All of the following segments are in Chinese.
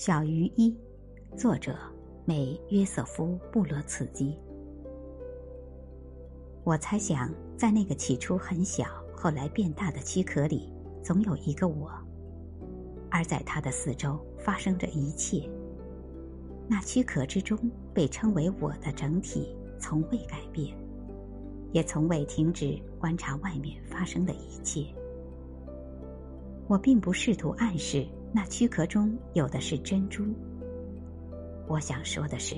小于一，作者美约瑟夫·布罗茨基。我猜想，在那个起初很小、后来变大的躯壳里，总有一个我，而在它的四周发生着一切。那躯壳之中被称为我的整体，从未改变，也从未停止观察外面发生的一切。我并不试图暗示。那躯壳中有的是珍珠。我想说的是，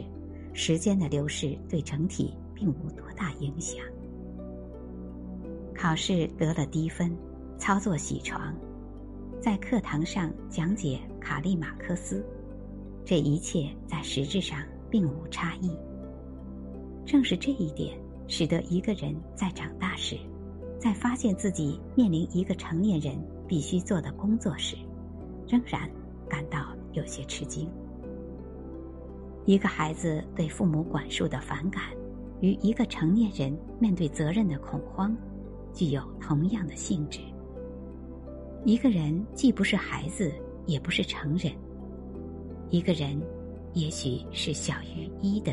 时间的流逝对整体并无多大影响。考试得了低分，操作铣床，在课堂上讲解卡利马克思，这一切在实质上并无差异。正是这一点，使得一个人在长大时，在发现自己面临一个成年人必须做的工作时。仍然感到有些吃惊。一个孩子对父母管束的反感，与一个成年人面对责任的恐慌，具有同样的性质。一个人既不是孩子，也不是成人。一个人，也许是小于一的。